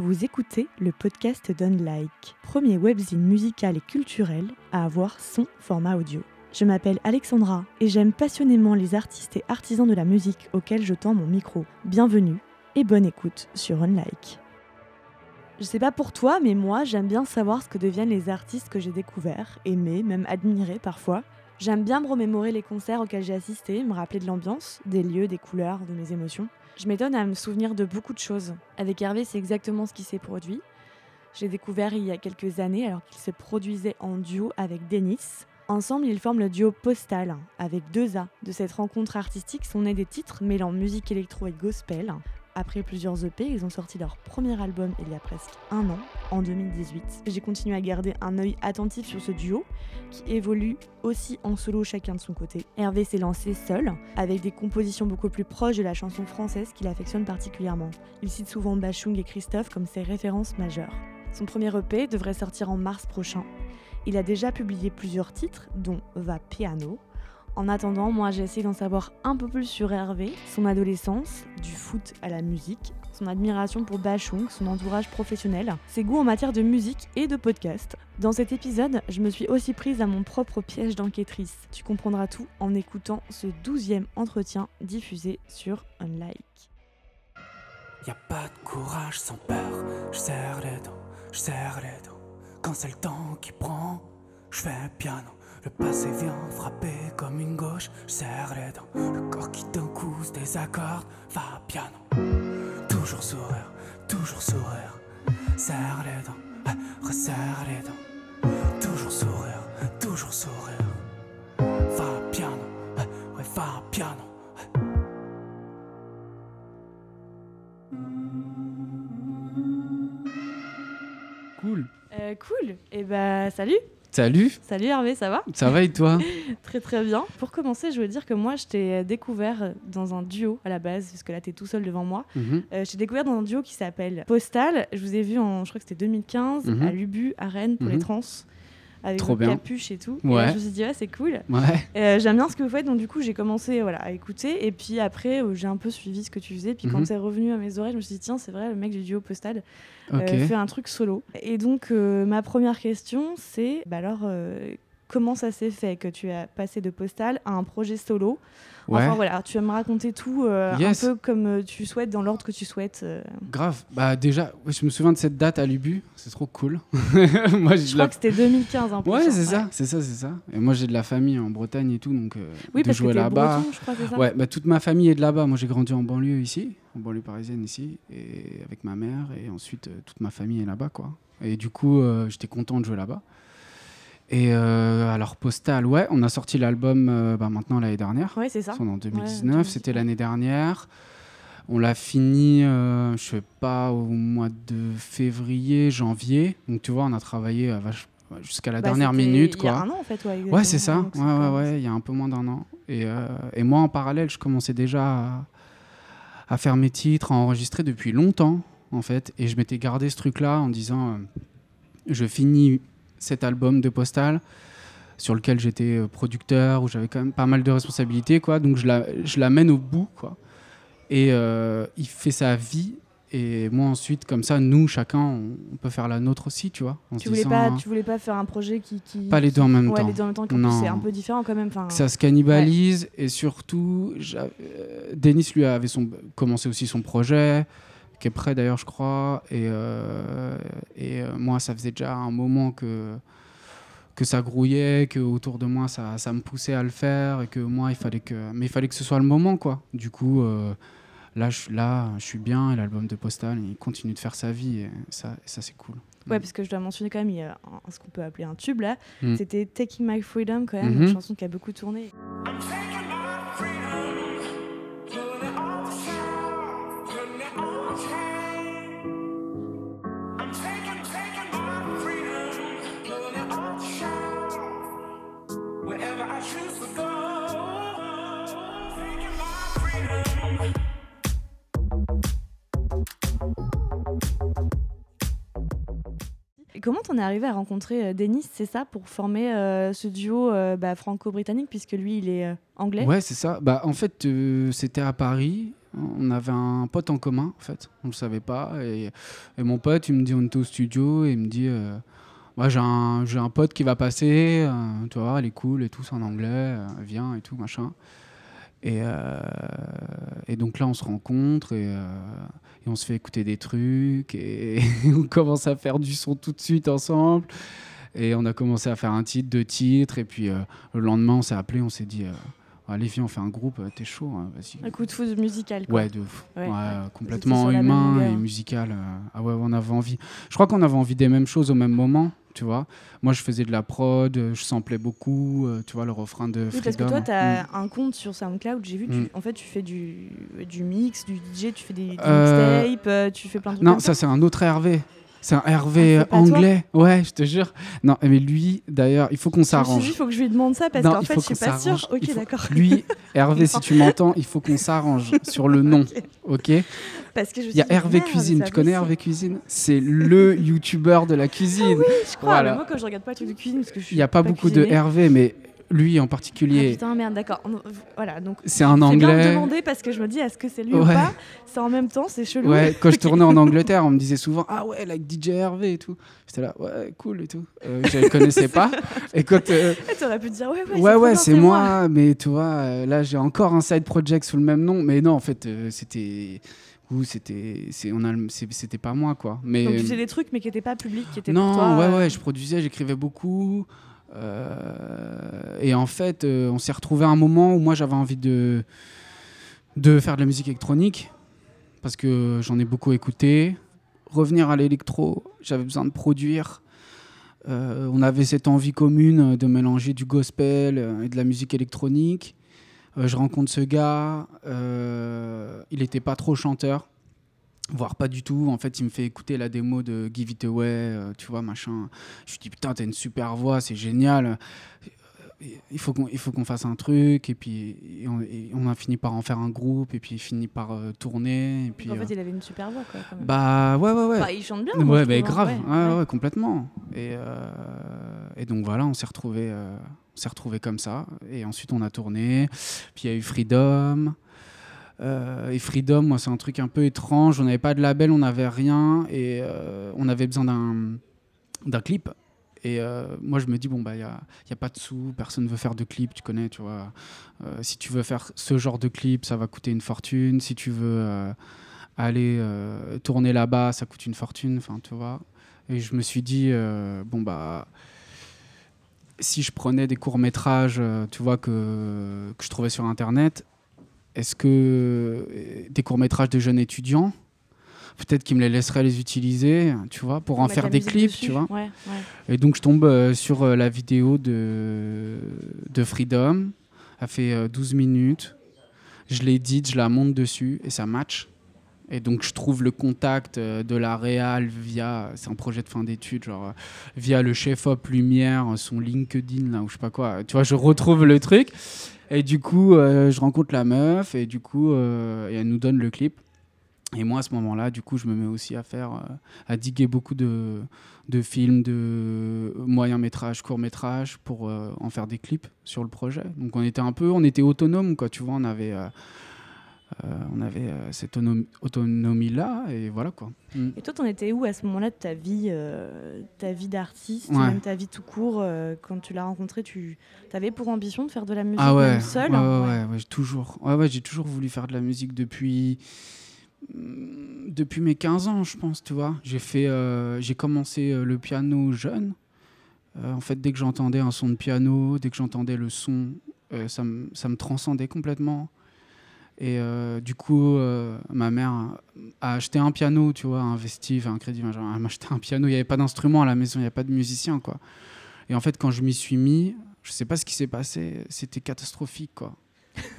Vous écoutez le podcast d'Unlike, premier webzine musical et culturel à avoir son format audio. Je m'appelle Alexandra et j'aime passionnément les artistes et artisans de la musique auxquels je tends mon micro. Bienvenue et bonne écoute sur Unlike. Je sais pas pour toi, mais moi j'aime bien savoir ce que deviennent les artistes que j'ai découverts, aimés, même admirés parfois. J'aime bien me remémorer les concerts auxquels j'ai assisté, me rappeler de l'ambiance, des lieux, des couleurs, de mes émotions. Je m'étonne à me souvenir de beaucoup de choses. Avec Hervé, c'est exactement ce qui s'est produit. J'ai découvert il y a quelques années, alors qu'il se produisait en duo avec Denis. Ensemble, ils forment le duo Postal, avec deux A. De cette rencontre artistique sont nés des titres mêlant musique électro et gospel. Après plusieurs EP, ils ont sorti leur premier album il y a presque un an, en 2018. J'ai continué à garder un œil attentif sur ce duo, qui évolue aussi en solo chacun de son côté. Hervé s'est lancé seul, avec des compositions beaucoup plus proches de la chanson française qu'il affectionne particulièrement. Il cite souvent Bachung et Christophe comme ses références majeures. Son premier EP devrait sortir en mars prochain. Il a déjà publié plusieurs titres, dont Va Piano, en attendant, moi j'ai essayé d'en savoir un peu plus sur Hervé, son adolescence, du foot à la musique, son admiration pour Bachung, son entourage professionnel, ses goûts en matière de musique et de podcast. Dans cet épisode, je me suis aussi prise à mon propre piège d'enquêtrice. Tu comprendras tout en écoutant ce douzième entretien diffusé sur Unlike. Y pas de courage sans peur, je serre les dents. Quand c'est le temps qui prend, je piano. Le passé vient frapper comme une gauche, serre les dents. Le corps qui d'un coup se désaccorde, va piano. Toujours sourire, toujours sourire, serre les dents, resserre les dents. Toujours sourire, toujours sourire, va piano, ouais, va piano. Cool. Euh, cool, et bah salut Salut, Salut Hervé, ça va? Ça va et toi? Très très bien. Pour commencer, je voulais dire que moi, je t'ai découvert dans un duo à la base, parce que là, t'es tout seul devant moi. Euh, je t'ai découvert dans un duo qui s'appelle Postal. Je vous ai vu en, je crois que c'était 2015, Mhm. à Lubu, à Rennes, pour les Mhm. trans, avec Trop votre capuche et tout. Ouais. je me suis dit, ouais, c'est cool. Ouais, Euh, J'aime bien ce que vous faites, donc du coup, j'ai commencé voilà, à écouter. Et puis après, euh, j'ai un peu suivi ce que tu faisais. Puis quand Mhm. c'est revenu à mes oreilles, je me suis dit, tiens, c'est vrai, le mec du duo Postal euh, ok. fait un truc solo. Et donc, ma première question, c'est bah alors, comment ça s'est fait que tu as passé de Postal à un projet solo? Ouais, Enfin voilà, tu vas me raconter tout euh, Yes. un peu comme euh, tu souhaites, dans l'ordre que tu souhaites. euh. grave. Bah déjà, je me souviens de cette date à Lubu, c'est trop cool. moi, Je crois la... que c'était 2015 un peu. Ouais, c'est ça, c'est ça, c'est ça. Et moi, j'ai de la famille en Bretagne et tout, donc euh, Oui, de parce jouer là-bas. Ouais, bah toute ma famille est de là-bas. Moi, j'ai grandi en banlieue ici, en banlieue parisienne ici, et avec ma mère, et ensuite toute ma famille est là-bas, quoi. Et du coup, j'étais content de jouer là-bas. Et euh, alors, Postal, ouais, on a sorti l'album euh, bah, maintenant l'année dernière. Ouais, c'est ça. C'est en Ouais, 2019, 2019. c'était l'année dernière. On l'a fini, euh, je sais pas, au mois de février, janvier. Donc tu vois, on a travaillé euh, jusqu'à la Bah, dernière minute, Il y a un an en fait, ouais. Ouais, c'est ça. Ouais, ouais, ouais. Il y a un peu moins d'un an. Et, et moi, en parallèle, je commençais déjà à, à faire mes titres, à enregistrer depuis longtemps, en fait. Et je m'étais gardé ce truc-là en disant, je finis cet album de Postal sur lequel j'étais euh, producteur, où j'avais quand même pas mal de responsabilités, quoi. Donc je la, je la mène au bout, quoi. Et euh, il fait sa vie. Et moi ensuite, comme ça, nous, chacun, on, peut faire la nôtre aussi, tu vois. Tu voulais, disant, pas, hein, tu voulais pas faire un projet qui. qui Pas les deux en même ouais, temps. les deux en même temps, c'est un peu différent quand même. Ça se cannibalise et surtout euh, Denis lui avait son, commencé aussi son projet qui est prêt d'ailleurs je crois et, euh, et euh, moi ça faisait déjà un moment que que ça grouillait que autour de moi ça, ça me poussait à le faire et que moi il fallait que mais il fallait que ce soit le moment quoi du coup euh, là je suis là je suis bien et l'album de Postal il continue de faire sa vie et ça, et ça c'est cool Ouais, parce que je dois mentionner quand même, il y a un- ce qu'on peut appeler un tube là. Mm. C'était Taking My Freedom quand même, Mhm. une chanson qui a beaucoup tourné. I'm Et comment t'en es arrivé à rencontrer euh, Denis, c'est ça, pour former euh, ce duo euh, bah, franco-britannique, puisque lui il est anglais Ouais, c'est ça. Bah, en fait, c'était à Paris. on avait un pote en commun, en fait. On le savait pas. Et, mon pote, il me dit, on était au studio, et il me dit, j'ai un, un pote qui va passer, euh, tu vois, elle est cool et tout, c'est en anglais, viens et tout, machin. Et, euh, et donc là, on se rencontre et, euh, et on se fait écouter des trucs et on commence à faire du son tout de suite ensemble. Et on a commencé à faire un titre, deux titres. Et puis euh, le lendemain, on s'est appelé, on s'est dit Allez, viens, on fait un groupe, euh, t'es chaud, hein, vas-y. Un coup de foudre musical. Quoi. Ouais, de. Ouais, Ouais, ouais. euh, complètement humain et musical. euh, ah ouais, on avait envie. Je crois qu'on avait envie des mêmes choses au même moment, tu vois. Moi, je faisais de la prod, je samplais beaucoup, tu vois, le refrain de Oui, parce que toi, tu as Mm. un compte sur SoundCloud, j'ai vu, tu- Mm. en fait, tu fais du, du mix, du DJ, tu fais des, des Euh, mixtapes, tu fais plein de trucs. Non, ça c'est un autre Hervé. C'est un Hervé Ah, anglais. Ouais, je te jure. Non, mais lui, d'ailleurs, il faut qu'on s'arrange. il faut que je lui demande ça parce qu'en il fait, je suis pas sûre. Ok, Il d'accord. Lui, Hervé, si tu m'entends, il faut qu'on s'arrange sur le nom. Ok Il Parce que je me y a Hervé Cuisine. Tu connais. Hervé Cuisine? C'est le youtubeur de la cuisine. Oui, je crois. Voilà. mais moi, quand je regarde pas les trucs de cuisine, parce que je Il n'y a pas, beaucoup de. Hervé, mais lui en Ah, particulier, putain, merde, d'accord. Voilà, donc. c'est un C'est bien de anglais. demander parce que je me dis, est-ce que c'est lui ou pas? C'est en même temps, c'est chelou. Ouais, quand je tournais en Angleterre, on me disait souvent Ah ouais, like DJ Hervé et tout. J'étais là, ouais, cool et tout. Euh, je le connaissais pas. Et quand. euh, T'aurais pu te dire, ouais, ouais, ouais, ouais, c'est moi, mais tu vois, euh, là j'ai encore un side project sous le même nom. Mais non, en fait, euh, c'était. Ou c'était. C'était pas moi, quoi. Mais. Donc tu faisais des trucs, mais qui n'étaient pas publics, qui étaient non, pour toi. ouais, ouais, je produisais, j'écrivais beaucoup. Euh, et en fait, euh, on s'est retrouvé à un moment où moi j'avais envie de, de faire de la musique électronique parce que j'en ai beaucoup écouté. Revenir à l'électro, j'avais besoin de produire. Euh, on avait cette envie commune de mélanger du gospel et de la musique électronique. Je rencontre ce gars, il n'était pas trop chanteur, voire pas du tout. En fait, il me fait écouter la démo de Give It Away, euh, tu vois, machin. Je lui dis putain, t'as une super voix, c'est génial. Euh, Il faut qu'on il faut qu'on fasse un truc et puis et on, et on a fini par en faire un groupe et puis il finit par euh, tourner et puis En fait, il avait une super voix, quoi. Quand même. bah ouais ouais ouais Enfin, il chante bien. moi, Ouais, mais trouve, hein. grave, Ouais, ouais, complètement. Et, et donc voilà, on s'est retrouvés, s'est retrouvés comme ça. Et ensuite, on a tourné. Puis il y a eu Freedom. Euh, et Freedom, moi, c'est un truc un peu étrange. On n'avait pas de label, on n'avait rien. Et euh, on avait besoin d'un, clip. Et euh, moi, je me dis, bon, bah, il n'y a, y a pas de sous, personne ne veut faire de clip, tu connais, tu vois. Si tu veux faire ce genre de clip, ça va coûter une fortune. Si tu veux aller tourner là-bas, ça coûte une fortune, enfin, tu vois. Et je me suis dit, bon, bah, si je prenais des courts-métrages, euh, tu vois, que je trouvais sur Internet, est-ce que euh, des courts-métrages de jeunes étudiants, peut-être qu'ils me les laisseraient les utiliser, tu vois, pour en faire des clips, dessus. tu vois? Ouais, ouais. Et donc je tombe euh, sur euh, la vidéo de, de Freedom. Elle fait euh, 12 minutes. Je l'édite, je la monte dessus et ça match. Et donc je trouve le contact euh, de la réal via, c'est un projet de fin d'études, genre euh, via le chef op lumière, son LinkedIn là ou je sais pas quoi. Tu vois, je retrouve le truc et du coup euh, je rencontre la meuf et du coup euh, elle nous donne le clip. Et moi à ce moment-là, du coup, je me mets aussi à faire, euh, à diguer beaucoup de, de films, de moyens métrages, courts métrages pour euh, en faire des clips sur le projet. Donc on était un peu, on était autonome quoi. Tu vois, on avait, euh, euh, on avait euh, cette autonomie là et voilà quoi. Mm. Et toi, t'en étais où à ce moment-là de ta vie, euh, ta vie d'artiste, Ouais. même ta vie tout court euh, Quand tu l'as rencontré, tu avais pour ambition de faire de la musique Ah ouais, même seul ouais, hein, ouais, ouais, toujours, ouais, ouais, j'ai toujours voulu faire de la musique depuis, mm, depuis mes 15 ans, je pense, tu vois. J'ai fait, euh, j'ai commencé euh, le piano jeune. Euh, en fait, dès que j'entendais un son de piano, dès que j'entendais le son, euh, ça, me, ça me transcendait complètement. Et euh, du coup, euh, ma mère a acheté un piano, tu vois, investi, un crédit, genre, elle m'a acheté un piano. Il n'y avait pas d'instrument à la maison, il n'y avait pas de musicien, quoi. Et en fait, quand je m'y suis mis, je sais pas ce qui s'est passé, c'était catastrophique, quoi.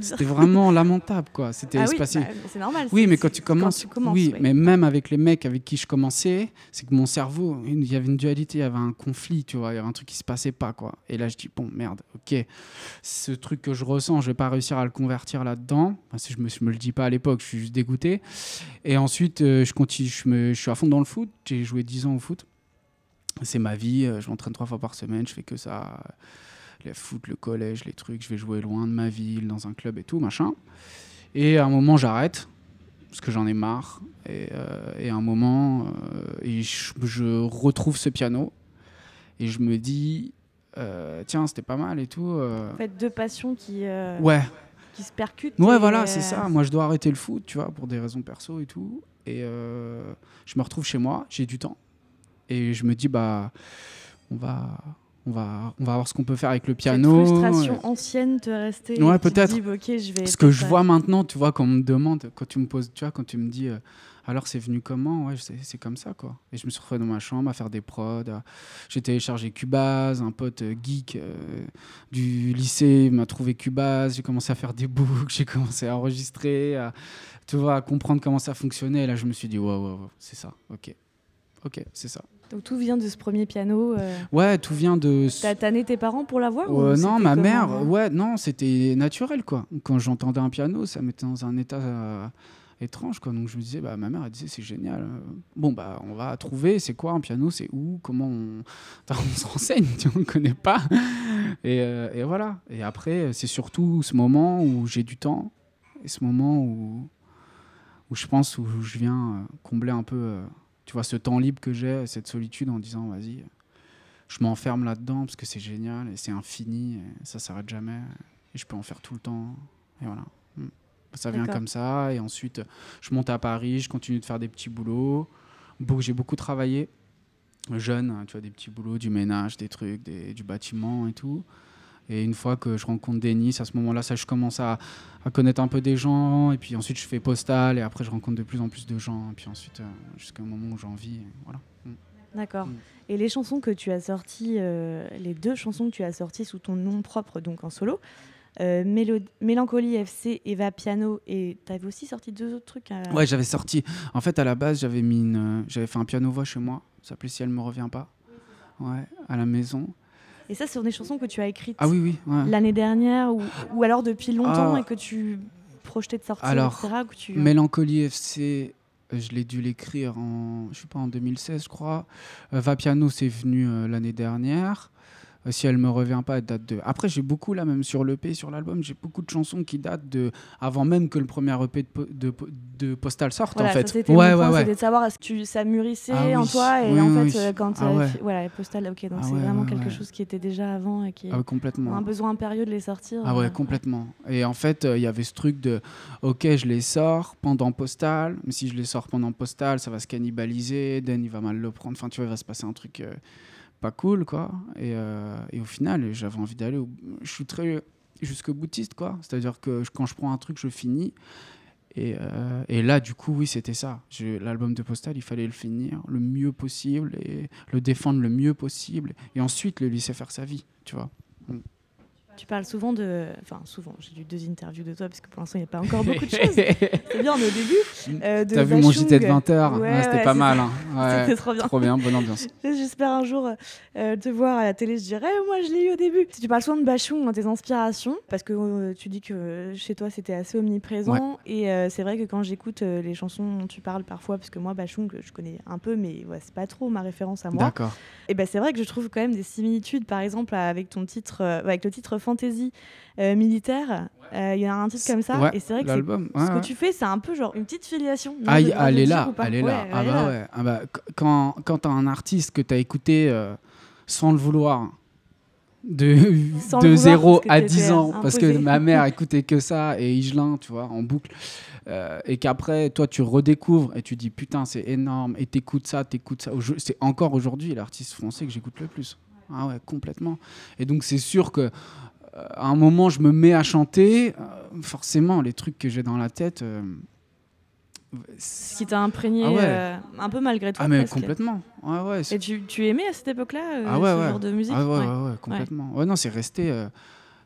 C'était vraiment lamentable, quoi. C'était Ah oui, bah, c'est normal. oui, mais quand tu commences, tu commences, oui, ouais. mais même avec les mecs avec qui je commençais, c'est que mon cerveau, il y avait une dualité, il y avait un conflit, tu vois, il y avait un truc qui se passait pas, quoi. Et là, je dis bon, merde, ok, ce truc que je ressens, je vais pas réussir à le convertir là-dedans. Enfin, si je me, je me le dis pas à l'époque, je suis juste dégoûté. Et ensuite, euh, je continue, je, me, je suis à fond dans le foot. J'ai joué 10 ans au foot. C'est ma vie. euh, Je m'entraîne trois fois par semaine. Je fais que ça. Le foot, le collège, les trucs. Je vais jouer loin de ma ville, dans un club et tout, machin. Et à un moment, j'arrête parce que j'en ai marre. Et, euh, et à un moment, euh, et je, je retrouve ce piano et je me dis, euh, tiens, c'était pas mal et tout. En fait, deux passions qui, Ouais, qui se percutent. ouais, voilà, euh, c'est ça. Moi, je dois arrêter le foot, tu vois, pour des raisons perso et tout. Et euh, je me retrouve chez moi, j'ai du temps. Et je me dis, bah, on va, on va, on va voir ce qu'on peut faire avec le Cette piano. frustration ancienne te restait. Ouais, peut-être. Ce que je vois maintenant, tu vois, quand on me demande, quand tu me poses, tu vois, quand tu me dis, euh, alors c'est venu comment Ouais, c'est comme ça, quoi. Et je me suis retrouvé dans ma chambre à faire des prods. à- J'ai téléchargé Cubase, un pote euh, geek euh, du lycée m'a trouvé Cubase. J'ai commencé à faire des books, j'ai commencé à enregistrer, à, tu vois, à comprendre comment ça fonctionnait. Et là, je me suis dit, ouais, ouais, ouais, c'est ça, ok. Ok, c'est ça. Donc tout vient de ce premier piano. euh, Ouais, tout vient de. T'as tanné tes parents pour l'avoir ou Euh, non, ma mère, hein ouais, non, c'était naturel, quoi. Quand j'entendais un piano, ça mettait dans un état euh, étrange, quoi. Donc je me disais, bah, ma mère, elle disait, c'est génial. Euh, Bon, bah, on va trouver, c'est quoi un piano, c'est où, comment on, Enfin, on se renseigne, tu on ne connaît pas. Et, euh, et voilà. Et après, c'est surtout ce moment où j'ai du temps, et ce moment où, où je pense, où je viens euh, combler un peu, euh, tu vois, ce temps libre que j'ai, cette solitude, en disant, vas-y je m'enferme là-dedans parce que c'est génial et c'est infini, et ça s'arrête jamais et je peux en faire tout le temps. Et voilà. Mm. Ça vient comme ça et ensuite je monte à Paris, je continue de faire des petits boulots. J'ai beaucoup travaillé jeune, hein, tu vois, des petits boulots, du ménage, des trucs, des- du bâtiment et tout. Et une fois que je rencontre Denis, à ce moment-là, ça, je commence à, à connaître un peu des gens. Et puis ensuite, je fais postal. Et après, je rencontre de plus en plus de gens. Et puis ensuite, euh, jusqu'à un moment où j'ai envie. et Voilà. Mm. D'accord. Mm. Et les chansons que tu as sorties, euh, les deux chansons que tu as sorties sous ton nom propre, donc en solo, euh, Mélancolie FC, Eva Piano, et tu avais aussi sorti deux autres trucs. euh, Ouais, j'avais sorti. En fait, à la base, j'avais mis une, j'avais fait un piano-voix chez moi. Ça s'appelait Si elle me revient pas. Ouais, à la maison. Et ça, ce sont des chansons que tu as écrites Ah oui, oui. ouais. l'année dernière ou, ou alors depuis longtemps Ah. et que tu projetais de sortir, Alors, etc. Que tu... Mélancolie FC, je l'ai dû l'écrire en, je sais pas, en 2016, je crois. Euh, Va Piano, c'est venu euh, l'année dernière. Euh, si elle me revient pas, elle date de. Après, j'ai beaucoup là, même sur l'EP, sur l'album, j'ai beaucoup de chansons qui datent de avant même que le premier EP de, po- de, po- de Postal sorte, Voilà, en ça, fait. c'était ouais, ouais, ouais. c'était de savoir est-ce que ça mûrissait Ah en toi et oui, en oui, fait euh, quand Ah euh, ouais. voilà postal ok donc Ah c'est ouais, vraiment ouais, quelque chose qui était déjà avant et qui Ah complètement. un besoin impérieux de les sortir Ah ouais, complètement. Et en fait, euh, il y avait ce truc de, ok, je les sors pendant Postal, mais si je les sors pendant Postal, ça va se cannibaliser, Dan, il va mal le prendre, enfin, tu vois, il va se passer un truc euh, pas cool, quoi. Et, euh, et au final, j'avais envie d'aller, au- je suis très jusque boutiste, quoi. C'est-à-dire que quand je prends un truc, je finis. Et, euh, et là, du coup, oui, c'était ça. L'album de Postal, il fallait le finir le mieux possible et le défendre le mieux possible. Et ensuite, le laisser faire sa vie, tu vois. Tu parles souvent de enfin souvent j'ai lu deux interviews de toi parce que pour l'instant il n'y a pas encore beaucoup de choses c'est bien on est au début euh, de T'as vu mon. JT de 20h Ouais, C'était ouais, pas mal. hein. C'était trop bien trop bien, bonne ambiance. J'espère un jour euh, te voir à la télé. Je dirais, moi je l'ai eu au début. Tu parles souvent de Bachung dans tes inspirations, parce que euh, tu dis que chez toi c'était assez omniprésent. Et euh, c'est vrai que quand j'écoute euh, les chansons dont tu parles parfois, parce que moi Bachung je connais un peu, mais c'est pas trop ma référence à moi. D'accord. Et ben c'est vrai que je trouve quand même des similitudes, par exemple avec ton titre, euh, avec le titre Fantasy euh, militaire. Euh, Il y a un titre comme ça, Ouais, et c'est vrai que ce que tu fais, c'est un peu genre une petite filiation. Ah, y- elle le est dire là, elle est là. Ah bah ouais. Ah bah, qu- quand quand t'as un artiste que t'as écouté euh, sans le vouloir, de, Sans de le vouloir, 0 parce que à t'étais 10 ans, parce que ma mère écoutait que ça et Igelin, tu vois, en boucle, euh, et qu'après, toi, tu redécouvres et tu dis putain, c'est énorme, et t'écoutes ça, t'écoutes ça. C'est encore aujourd'hui l'artiste français que j'écoute le plus. Ah ouais, complètement. Et donc, c'est sûr que à un moment, je me mets à chanter, euh, forcément, les trucs que j'ai dans la tête. euh, Ce qui t'a imprégné Ah ouais. euh, un peu malgré toi. ah, mais presque. complètement. Ouais, ouais, Et tu, tu aimais à cette époque-là euh, Ah ce genre de musique Ah ouais, complètement. Ouais, non, c'est resté. euh,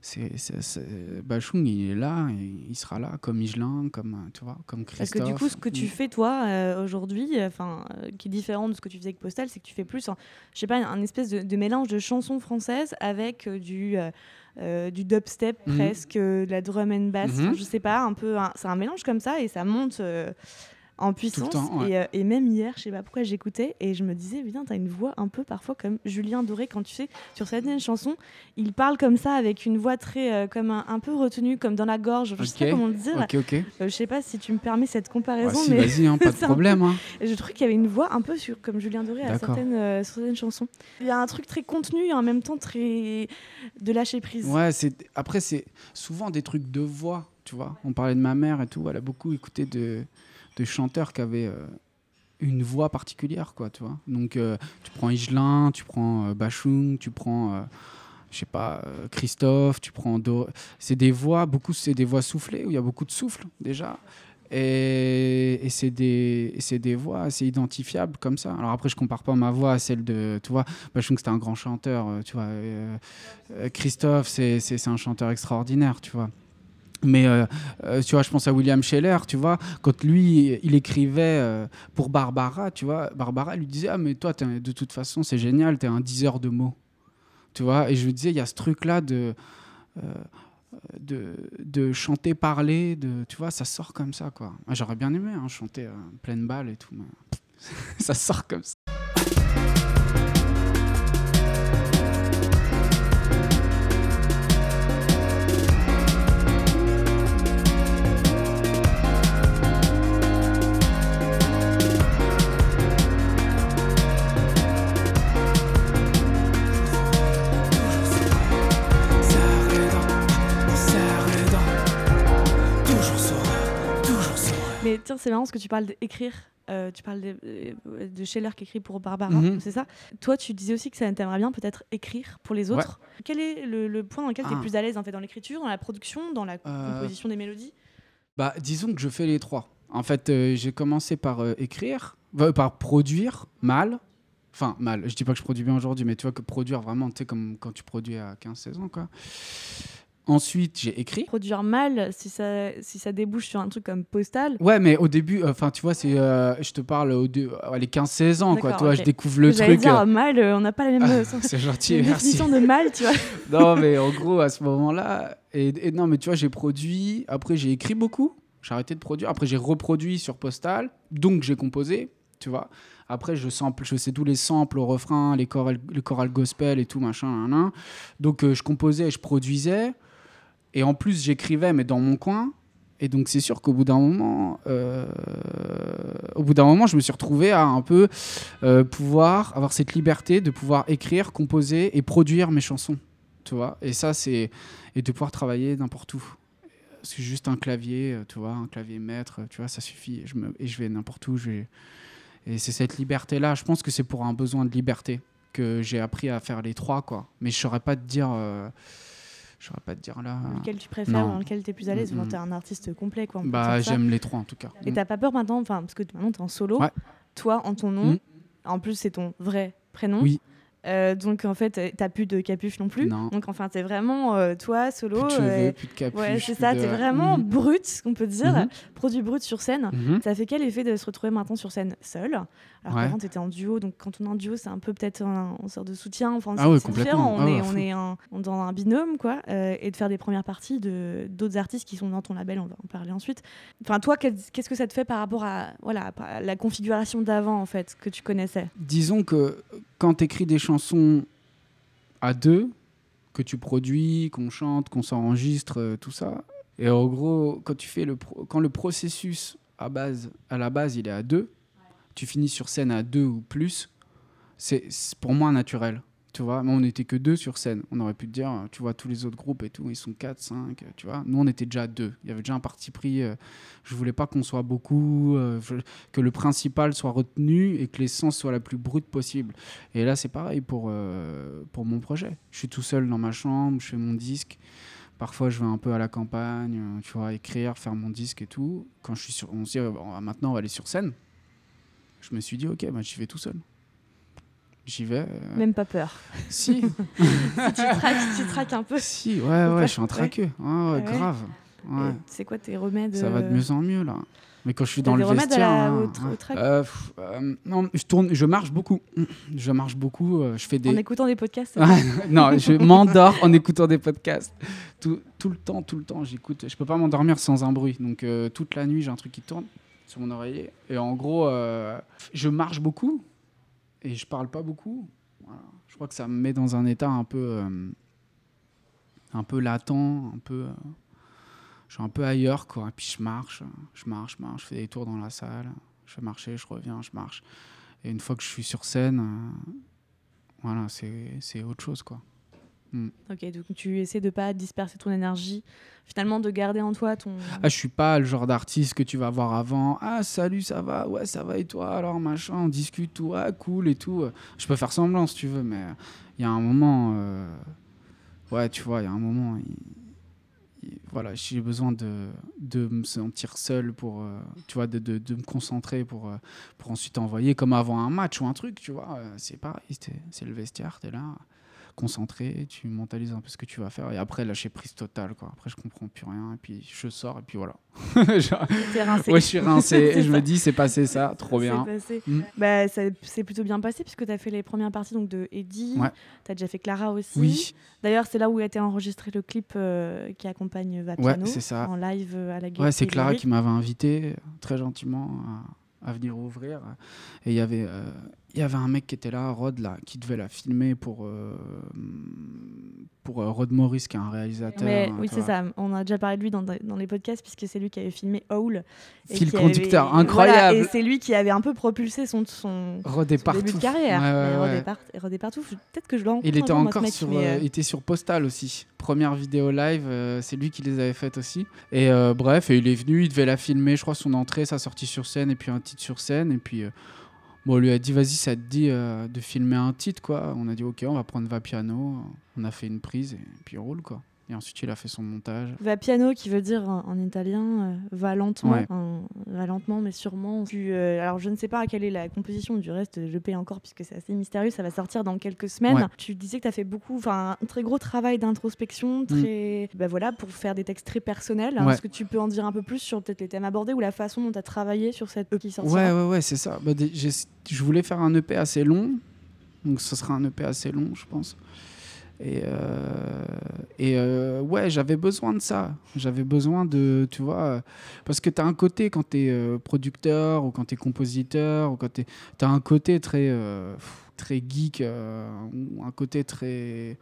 c'est, Bachung, il est là, il sera là, comme Michelin, comme, tu vois, comme Parce Christophe. que du coup, ce que tu fais toi aujourd'hui, enfin, qui est différent de ce que tu faisais avec Postal, c'est que tu fais plus, je sais pas, un espèce de, de mélange de chansons françaises avec du euh, euh, du dubstep Mhm. presque, euh, de la drum and bass. Mhm. je sais pas, un peu, c'est un mélange comme ça et ça monte. En puissance. temps, ouais. et, euh, et même hier, je sais pas pourquoi j'écoutais et je me disais, putain, t'as une voix un peu parfois comme Julien Doré quand tu sais, sur certaines chansons, il parle comme ça avec une voix très, euh, comme un, un peu retenue, comme dans la gorge. Je sais pas comment le dire. Ok, ok. Euh, je sais pas si tu me permets cette comparaison, si, mais vas-y, hein, pas de problème. hein. je trouve qu'il y avait une voix un peu sur, comme Julien Doré à certaines, sur certaines chansons. Il y a un truc très contenu et en même temps très de lâcher prise. Ouais, c'est après c'est souvent des trucs de voix, tu vois. On parlait de ma mère et tout, elle a beaucoup écouté de, de chanteurs qui avaient euh, une voix particulière, quoi, tu vois. Donc euh, tu prends Igelin, tu prends euh, Bachung, tu prends euh, je sais pas Christophe, tu prends Do- c'est des voix, beaucoup c'est des voix soufflées où il y a beaucoup de souffle déjà. Et, et c'est des, des voix assez identifiables comme ça. Alors après, je compare pas ma voix à celle de, tu vois, Bachung c'était un grand chanteur, tu vois. Christophe, c'est un chanteur extraordinaire, tu vois. Mais euh, euh, tu vois, je pense à William Scheller, tu vois, quand lui, il écrivait euh, pour Barbara, tu vois, Barbara lui disait Ah, mais toi, de toute façon, c'est génial, t'es un diseur de mots. Tu vois, et je lui disais, il y a ce truc-là de, de, chanter, parler, de, tu vois, ça sort comme ça, quoi. J'aurais bien aimé hein, chanter pleine balle et tout, mais ça sort comme ça. C'est marrant parce que tu parles d'écrire. euh, tu parles de, euh, de Scheller qui écrit pour Barbara, Mhm. c'est ça? Toi, tu disais aussi que ça t'aimerait bien peut-être écrire pour les Ouais. autres. Quel est le, le point dans lequel tu es Ah. plus à l'aise en fait Dans l'écriture, dans la production, dans la Euh, composition des mélodies? Bah, disons que je fais les trois. En fait, euh, j'ai commencé par euh, écrire, euh, par produire mal. Enfin, mal. Je dis pas que je produis bien aujourd'hui, mais tu vois que produire vraiment, tu sais, comme quand tu produis à 15-16 ans, quoi. Ensuite, j'ai écrit. Produire mal, si ça, si ça débouche sur un truc comme postal, Ouais, mais au début, enfin, tu vois, c'est, euh, je te parle au dé- à les 15-16 ans, quoi. D'accord, Tu vois, ok. je découvre le truc. dire euh, mal, euh, on n'a pas la même euh, c'est gentil, merci. définition de mal, tu vois. non, mais en gros, à ce moment-là, et, et non, mais tu vois, j'ai produit, après j'ai écrit beaucoup, j'ai arrêté de produire, après j'ai reproduit sur Postal, donc j'ai composé, tu vois. Après, je, sample, je sais tous les samples au refrain, les chorales, les chorales gospel et tout, machin, nan, nan. Donc euh, je composais, je produisais, et en plus j'écrivais, mais dans mon coin. Et donc c'est sûr qu'au bout d'un moment, euh, au bout d'un moment, je me suis retrouvé à un peu euh, pouvoir avoir cette liberté de pouvoir écrire, composer et produire mes chansons tu vois. Et ça, c'est et de pouvoir travailler n'importe où. C'est juste un clavier, euh, tu vois, un clavier maître, tu vois, ça suffit. Je, me, et je vais n'importe où. Je. Et c'est cette liberté-là. Je pense que c'est pour un besoin de liberté que j'ai appris à faire les trois, quoi. Mais je saurais pas te dire. Je saurais pas te dire là. Lequel tu préfères dans lequel tu es plus à l'aise Mm, mm. T'es un artiste complet, quoi. Bah, j'aime les trois en tout cas. Et t'as pas peur maintenant, enfin, parce que maintenant t'es en solo, Ouais. toi en ton nom, Mm. en plus c'est ton vrai prénom. Oui. Euh, donc en fait, euh, t'as plus de capuche non plus. Non. Donc enfin, t'es vraiment euh, toi solo. Plus de cheveux, plus de capuche. ouais, c'est ça. de- T'es vraiment Mhm. brut, on peut dire, Mhm. produit brut sur scène. Mhm. Ça fait quel effet de se retrouver maintenant sur scène seul Alors Ouais. qu'avant t'étais en duo, donc quand on est en duo, c'est un peu peut-être un, une sorte de soutien. Enfin, Ah c'est complètement. On Ah est, on est un- dans un binôme, quoi, euh, et de faire des premières parties de d'autres artistes qui sont dans ton label. On va en parler ensuite. Enfin, toi, qu'est-ce que ça te fait par rapport à voilà à la configuration d'avant en fait que tu connaissais? Disons que quand tu écris des chansons à deux, que tu produis, qu'on chante, qu'on s'enregistre, euh, tout ça, et en gros, quand tu fais le quand le processus à base, à la base, il est à deux, tu finis sur scène à deux ou plus, c'est pour moi naturel. Tu vois, mais on n'était que deux sur scène. On aurait pu te dire, tu vois, tous les autres groupes et tout, ils sont quatre, cinq, tu vois. Nous, on était déjà deux. Il y avait déjà un parti pris. euh, je voulais pas qu'on soit beaucoup, euh, que le principal soit retenu et que l'essence soit la plus brute possible. Et là, c'est pareil pour, euh, pour mon projet. Je suis tout seul dans ma chambre, je fais mon disque. Parfois, je vais un peu à la campagne, euh, tu vois, écrire, faire mon disque et tout. Quand je suis sur, on se dit, euh, maintenant, on va aller sur scène. Je me suis dit, ok, bah, j'y vais tout seul. J'y vais. euh, Même pas peur. Si, si tu traques, tu traques un peu. si, ouais, Ou ouais, je suis un traqueux. Ouais, ouais, Ouais. grave. Ouais. C'est quoi tes remèdes Ça va de euh, mieux en mieux là. Mais quand je suis dans le vestiaire, la- là, au au Euh, pff, euh, non, je tourne, je marche beaucoup. Je marche beaucoup. euh, je fais des. En écoutant des podcasts non, je m'endors en écoutant des podcasts. Tout, tout le temps, tout le temps, j'écoute. Je peux pas m'endormir sans un bruit. Donc toute la nuit, j'ai un truc qui tourne. sur mon oreiller. Et en gros, je marche beaucoup et je parle pas beaucoup. Je crois que ça me met dans un état un peu, euh, un peu latent, un peu. euh, je suis un peu ailleurs, quoi. Et puis je marche, je marche, je marche, je fais des tours dans la salle. Je vais marcher, je reviens, je marche. Et une fois que je suis sur scène, euh, voilà, c'est c'est autre chose, quoi. Ok, donc tu essaies de pas disperser ton énergie, finalement de garder en toi ton. Ah, je suis pas le genre d'artiste que tu vas voir avant. Ah, salut, ça va Ouais, ça va et toi Alors, machin, on discute, tout. Ah, cool et tout. Je peux faire semblant si tu veux, mais il y a un moment. euh, Ouais, tu vois, il y a un moment. il- il- Voilà, j'ai besoin de, de me sentir seul pour. euh, Tu vois, de, de, de me concentrer pour, euh, pour ensuite envoyer comme avant un match ou un truc, tu vois. C'est pareil, c'est c'est le vestiaire, t'es là concentré, tu mentalises un peu ce que tu vas faire et après lâcher prise totale quoi. Après je comprends plus rien et puis je sors et puis voilà. Genre, T'es rincé. ouais, je suis rincé et je me dis c'est passé ça, trop bien. passé. Mm. Bah, ça c'est plutôt bien passé puisque tu as fait les premières parties donc, de Eddie. Ouais. Tu as déjà fait Clara aussi. Oui, D'ailleurs, c'est là où a été enregistré le clip euh, qui accompagne Vapiano Ouais, c'est ça. en live euh, à la ouais, c'est Clara qui m'avait invité euh, très gentiment à, à venir ouvrir et il y avait euh, il y avait un mec qui était là, Rod là, qui devait la filmer pour euh, pour euh, Rod Morris qui est un réalisateur. Mais, hein, oui, c'est ça. On a déjà parlé de lui dans, dans les podcasts puisque c'est lui qui avait filmé Howl. Fil conducteur avait- incroyable. voilà, et c'est lui qui avait un peu propulsé son, son, Rod est son partout. début de carrière. Ouais, ouais. Redépart- Redépartout, je- peut-être que je rencontre Il était moi, encore mec, sur, mais, euh, était sur Postal aussi. Première vidéo live, c'est lui qui les avait faites aussi. Et bref, et il est venu, il devait la filmer, je crois, son entrée, sa sortie sur scène, et puis un titre sur scène. Et puis, bon, on lui a dit, vas-y, ça te dit euh, de filmer un titre, quoi. On a dit, ok, on va prendre Vapiano. On a fait une prise, et puis roule, quoi. Et ensuite, il a fait son montage. Va piano, qui veut dire en, en italien euh, va lentement, Ouais. un- va lentement mais sûrement. Tu, euh, alors je ne sais pas quelle est la composition du reste, je paye encore puisque c'est assez mystérieux, ça va sortir dans quelques semaines. Ouais. Tu disais que tu as fait beaucoup, enfin un très gros travail d'introspection, très, bah voilà, pour faire des textes très personnels. Mm. Ouais. Est-ce que tu peux en dire un peu plus sur peut-être les thèmes abordés ou la façon dont tu as travaillé sur cette EP qui sortira Ouais, ouais, ouais, c'est ça. Bah, je voulais faire un EP assez long. Donc, ce sera un EP assez long, je pense. Et, euh, euh, ouais, j'avais besoin de ça. J'avais besoin de, tu vois, euh, parce que tu as un côté quand tu es producteur ou quand tu es compositeur ou quand tu as un côté très, euh, très geek euh, ou un côté très.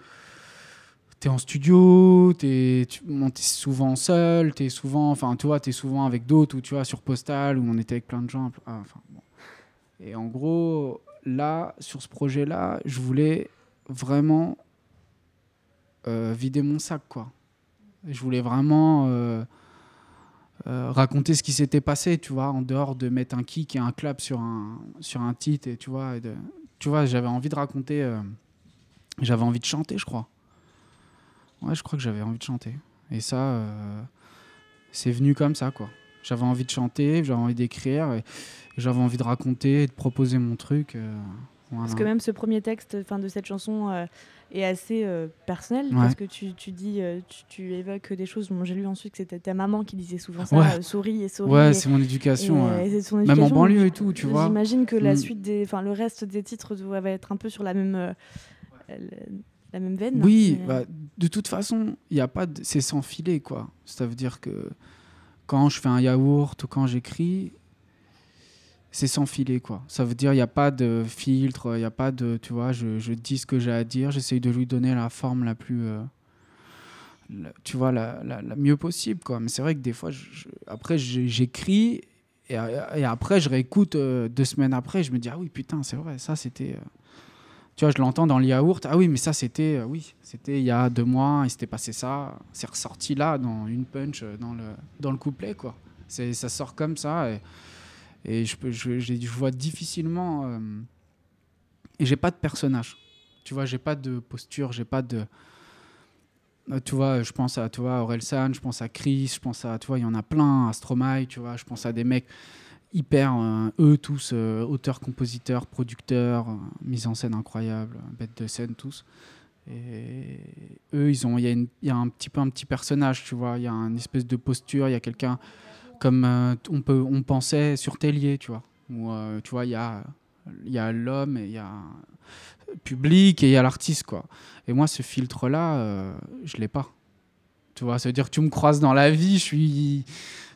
T'es en studio, t'es tu t'es souvent seul, t'es souvent, enfin, tu vois, t'es souvent avec d'autres ou tu vois sur Postal où on était avec plein de gens. ah, enfin. Et en gros, là, sur ce projet-là, je voulais vraiment euh, vider mon sac, quoi. Je voulais vraiment euh, euh, raconter ce qui s'était passé, tu vois, en dehors de mettre un kick et un clap sur un, sur un titre, tu vois, de, tu vois, j'avais envie de raconter, euh, j'avais envie de chanter, je crois. Ouais, je crois que j'avais envie de chanter. Et ça, euh, c'est venu comme ça, quoi. J'avais envie de chanter, j'avais envie d'écrire, j'avais envie de raconter, de proposer mon truc. euh, voilà. Parce que même ce premier texte fin, de cette chanson euh, est assez euh, personnel, Ouais. parce que tu, tu dis, euh, tu, tu évoques des choses. Bon, J'ai lu ensuite que c'était ta maman qui disait souvent ça, Ouais. souris et souris. Ouais, c'est mon éducation. et, et son Même en éducation, banlieue et tout, tu vois. J'imagine que la Mm. suite des, le reste des titres doivent être un peu sur la même, la, même veine. Oui, bah, de toute façon, il a pas de... c'est sans filet quoi. Ça veut dire que quand je fais un yaourt ou quand j'écris, c'est sans filet quoi. Ça veut dire il n'y a pas de filtre, il n'y a pas de, tu vois, je, dis ce que j'ai à dire, j'essaye de lui donner la forme la plus, euh, tu vois, la, la, mieux possible quoi. Mais c'est vrai que des fois, après j'écris et, et après je réécoute euh, deux semaines après, je me dis ah oui putain c'est vrai, ça c'était. euh, tu vois, je l'entends dans le yaourt. Ah oui, mais ça, c'était, oui, c'était il y a deux mois, il s'était passé ça. C'est ressorti là, dans une punch, dans le, dans le couplet, quoi. C'est, ça sort comme ça. Et je, je, vois difficilement. euh, et j'ai pas de personnage. Tu vois, j'ai pas de posture, j'ai pas de. Euh, Tu vois, je pense à tu vois, Orelsan, je pense à Chris, je pense à, tu vois, il y en a plein, à Stromae, tu vois, je pense à des mecs hyper, euh, eux tous, euh, auteurs, compositeurs, producteurs, mise en scène incroyable, bêtes de scène tous. Et eux, il y, y a un petit peu un petit personnage, tu vois, il y a une espèce de posture, il y a quelqu'un comme euh, on peut, on pensait sur Tellier, tu vois, où euh, tu vois, il y a, l'homme et il y a le public et il y a l'artiste, quoi. Et moi, ce filtre-là, euh, je l'ai pas. Tu vois, ça veut dire que tu me croises dans la vie, je suis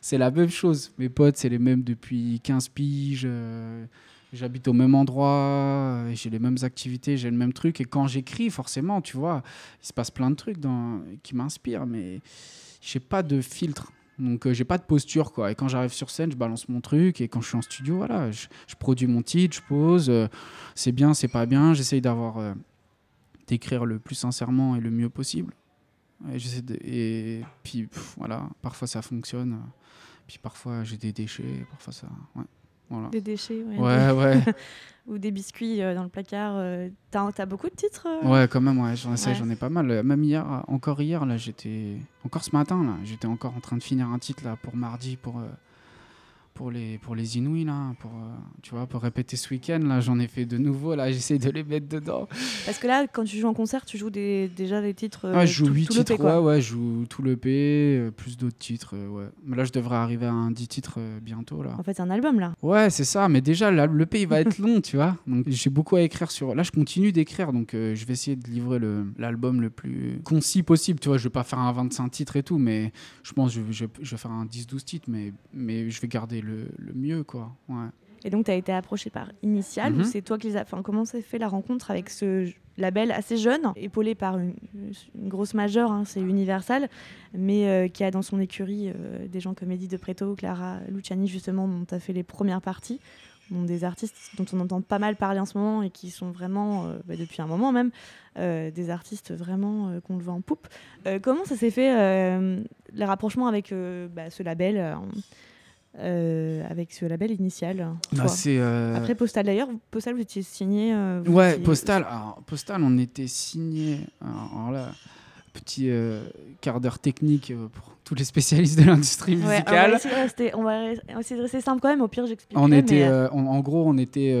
c'est la même chose. Mes potes, c'est les mêmes depuis 15 piges. euh, J'habite au même endroit, j'ai les mêmes activités, j'ai le même truc. Et quand j'écris, forcément, tu vois, il se passe plein de trucs qui m'inspirent, mais j'ai pas de filtre. Donc, euh, j'ai pas de posture, quoi. Et quand j'arrive sur scène, je balance mon truc. Et quand je suis en studio, voilà, je, je produis mon titre, je pose. euh, c'est bien, c'est pas bien. J'essaye d'avoir. euh, d'écrire le plus sincèrement et le mieux possible. Et, de- et puis, voilà, parfois ça fonctionne. Puis parfois j'ai des déchets, parfois ça. Voilà. Des déchets, ouais. Ouais, ouais. Ou des biscuits euh, dans le placard. euh, T'as as beaucoup de titres euh Ouais, quand même, ouais, j'en sais, Ouais. j'en ai pas mal. Même hier, encore hier, là, j'étais. Encore ce matin, là, j'étais encore en train de finir un titre là pour mardi pour. Pour les, pour les Inouïs, là, pour, euh, tu vois, pour répéter ce week-end, là, j'en ai fait de nouveaux, là, j'essaie de les mettre dedans. Parce que là, quand tu joues en concert, tu joues des, déjà des titres. euh, Ah, je joue tout- 8 tout le titres, ouais, ouais, je joue tout le P, euh, plus d'autres titres, euh, ouais. Mais là, je devrais arriver à un 10 titres bientôt, là. En fait, c'est un album là. Ouais, c'est ça, mais déjà, là, le P, il va être long, tu vois. Donc, j'ai beaucoup à écrire sur... Là, je continue d'écrire, donc euh, je vais essayer de livrer le- l'album le, plus concis possible, tu vois. Je vais pas faire un 25 titres et tout, mais je pense que je, je- je vais faire un 10-12 titres, mais, mais je vais garder le, le mieux, quoi. Ouais. Et donc, tu as été approché par Initial, ou c'est toi qui les as. Enfin, comment s'est fait la rencontre avec ce label assez jeune, épaulé par une, une grosse majeure, hein, c'est Universal, mais euh, qui a dans son écurie euh, des gens comme Eddie De Preto, Clara Luciani, justement, dont tu as fait les premières parties. Donc, des artistes dont on entend pas mal parler en ce moment et qui sont vraiment, euh, bah, depuis un moment même, euh, des artistes vraiment euh, qu'on le voit en poupe. Comment ça s'est fait, le rapprochement avec bah, ce label euh, avec ce label initial Bah, toi c'est... euh, Après Postal d'ailleurs, Postal vous étiez signé. euh, vous Ouais, étiez- Postal, alors, Postal, on était signé. Alors, alors là, petit euh, quart d'heure technique pour tous les spécialistes de l'industrie Ouais, on, va musicale. essayer de rester, on va essayer de rester simple quand même, au pire j'explique. on était, mais, on- en gros, on était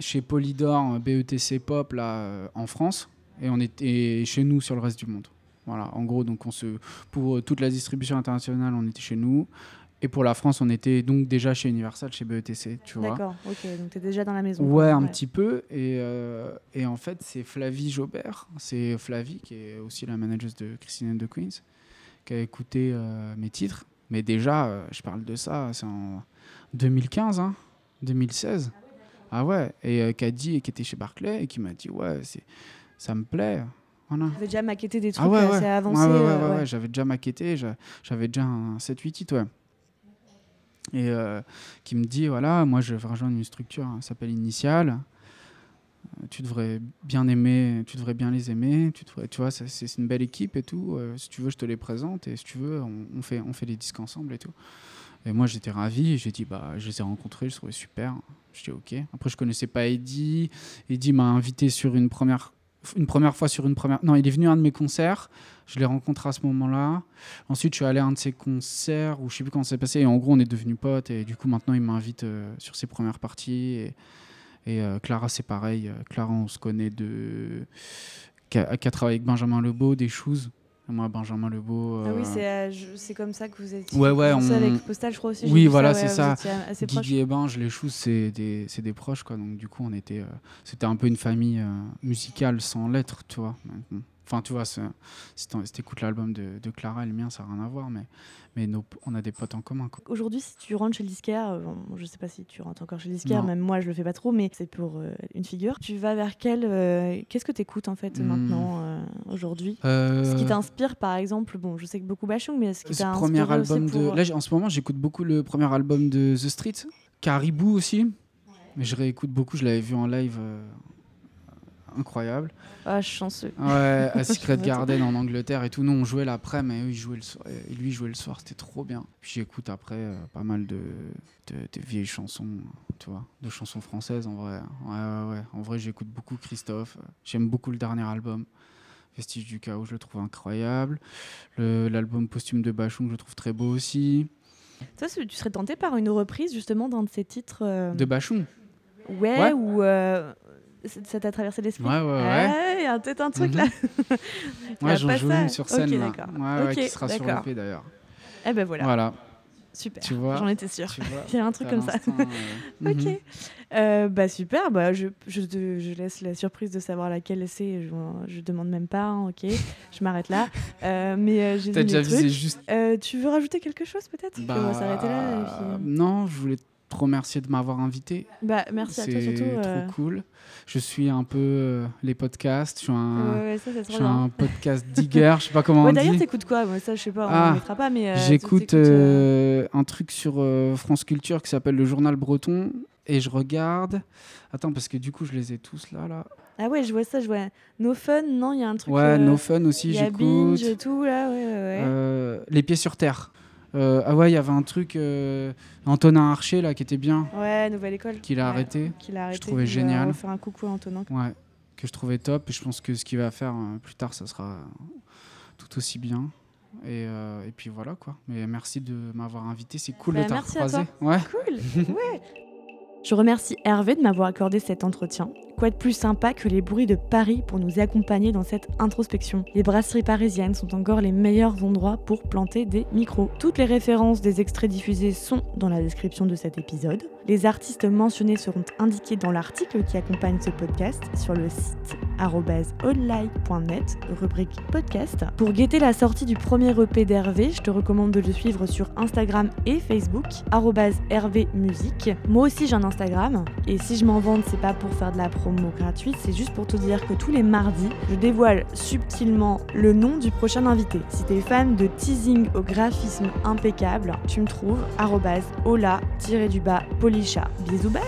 chez Polydor, BETC Pop, là, en France, et on était chez nous sur le reste du monde. Voilà, en gros, donc on se, pour toute la distribution internationale, on était chez nous. Et pour la France, on était donc déjà chez Universal, chez BETC, tu vois. D'accord, ok, donc tu es déjà dans la maison. Ouais, un petit peu. Et, euh, et en fait, c'est Flavie Jobert. C'est Flavie, qui est aussi la manager de Christine and the Queens, qui a écouté euh, mes titres. Mais déjà, euh, je parle de ça, c'est en 2015, hein, 2016. Ah ouais, et qui a dit, et qui était chez Barclay, et qui m'a dit, ouais, ça me plaît. Voilà. Avez déjà maquetté des trucs Ah ouais, assez avancés. Ouais, ouais, ouais, j'avais déjà maquetté, j'a- j'avais déjà un 7-8 titres, ouais. Et euh, qui me dit voilà, moi je vais rejoindre une structure, hein, s'appelle Initial. Euh, Tu devrais bien aimer, tu devrais bien les aimer, tu, vois, c'est une belle équipe et tout. euh, si tu veux, je te les présente et si tu veux, on, fait, on fait les disques ensemble et tout. Et moi j'étais ravi, j'ai dit bah je les ai rencontrés, je trouvais super. Je dis ok. Après je connaissais pas Eddie. Eddie m'a invité sur une première, une première fois sur une première. Non, il est venu à un de mes concerts. Je l'ai rencontré à ce moment-là. Ensuite, je suis allé à un de ses concerts où je sais plus comment ça s'est passé. Et en gros, on est devenus potes. Et du coup, maintenant, il m'invite euh, sur ses premières parties. Et, euh, Clara, c'est pareil. Euh, Clara, on se connaît de. qui a, a travaillé avec Benjamin Lebeau, des Shoes. Moi, Benjamin Lebeau. Ah oui, euh, c'est euh, c'est comme ça que vous êtes. Ouais, ouais, on- avec Postal, je crois aussi. Oui, voilà, ouais, c'est ça. proches. Guigui et Binge, les Shoes, c'est des, c'est des proches, quoi. Donc, du coup, on était. euh, C'était un peu une famille musicale sans lettres, tu vois. Enfin, tu vois, si t'écoutes l'album de, de Clara et le mien, ça n'a rien à voir, mais, mais nos- on a des potes en commun. Aujourd'hui, si tu rentres chez le disquaire, euh, je sais pas si tu rentres encore chez le disquaire, Non. même moi je le fais pas trop, mais c'est pour euh, une figure. Tu vas vers quel. euh, Qu'est-ce que tu écoutes en fait Hmm. maintenant, euh, aujourd'hui? Ce qui t'inspire par exemple, bon, je sais que beaucoup Bachung, mais ce qui t'a premier album de. pour- Là, en ce moment, j'écoute beaucoup le premier album de The Street, Caribou aussi. Mais je réécoute beaucoup, je l'avais vu en live. Euh, incroyable. Ah, chanceux. Ouais, à Secret. Garden en Angleterre et tout. Nous, on jouait l'après, mais eux, ils jouaient le soir. Et lui, il jouait le soir, c'était trop bien. Puis j'écoute après euh, pas mal de, de, de vieilles chansons, tu vois, de chansons françaises en vrai. Ouais, ouais, ouais. En vrai, j'écoute beaucoup Christophe. J'aime beaucoup le dernier album. Vestige du chaos, je le trouve incroyable. Le- L'album posthume de Bachung, je le trouve très beau aussi. Tu serais tenté par une reprise justement d'un de ces titres euh, De Bachung? Ouais, Ouais. ou. euh, ça t'a traversé l'esprit? Ouais, ouais, ouais. Il y a peut-être un truc Mhm. là. Ouais, j'en joue une sur scène là. Ouais, qui sera sur l'EP d'ailleurs. Eh ben voilà. Voilà. super. Tu vois J'en étais sûre. Il y a un truc comme ça. euh, Ok. mhm. Euh, bah super, bah je, je, laisse la surprise de savoir laquelle c'est. Je, je demande même pas, hein, ok. Je m'arrête là. Euh, mais j'ai déjà visé juste. Tu veux rajouter quelque chose peut-être? Puis On va Bah, s'arrêter là. et puis- Non, je voulais te remercier de m'avoir invité. Bah merci à toi C'est surtout. euh, trop cool. Je suis un peu euh, les podcasts. Je suis un, Ouais, ouais, ça c'est je suis un podcast digger. je sais pas comment Ouais, on D'ailleurs, t'écoutes quoi? Moi, ça, je sais pas, on Ah, mettra pas, mais. euh, J'écoute euh, euh, un truc sur euh, France Culture qui s'appelle le Journal Breton et je regarde. Attends, parce que du coup, je les ai tous là. là. Ah ouais, je vois ça, je vois No Fun, non Il y a un truc. Ouais, euh, No Fun aussi, j'écoute. Binge tout, là, ouais, ouais, ouais. Euh, les pieds sur terre. Euh, ah ouais, il y avait un truc, euh, Antonin Archer là, qui était bien, Ouais, Nouvelle École. qu'il a Ouais, arrêté. Qu'il a arrêté. trouvais On va génial. faire un coucou à Antonin. Ouais, que je trouvais top. Et je pense que ce qu'il va faire euh, plus tard, ça sera tout aussi bien. Et, euh, et puis voilà quoi. Mais merci de m'avoir invité. C'est cool Bah, de t'avoir merci à croisé. Ouais. Cool, ouais. Je remercie Hervé de m'avoir accordé cet entretien. Quoi de plus sympa que les bruits de Paris pour nous accompagner dans cette introspection? Les brasseries parisiennes sont encore les meilleurs endroits pour planter des micros. Toutes les références des extraits diffusés sont dans la description de cet épisode. Les artistes mentionnés seront indiqués dans l'article qui accompagne ce podcast sur le site online.net, rubrique podcast. Pour guetter la sortie du premier EP d'Hervé, je te recommande de le suivre sur Instagram et Facebook, Hervé Musique. Moi aussi j'ai un Instagram, et si je m'en vante, c'est pas pour faire de la promo gratuite, c'est juste pour te dire que tous les mardis, je dévoile subtilement le nom du prochain invité. Si t'es fan de teasing au graphisme impeccable, tu me trouves ola-polisha. Bisous, bye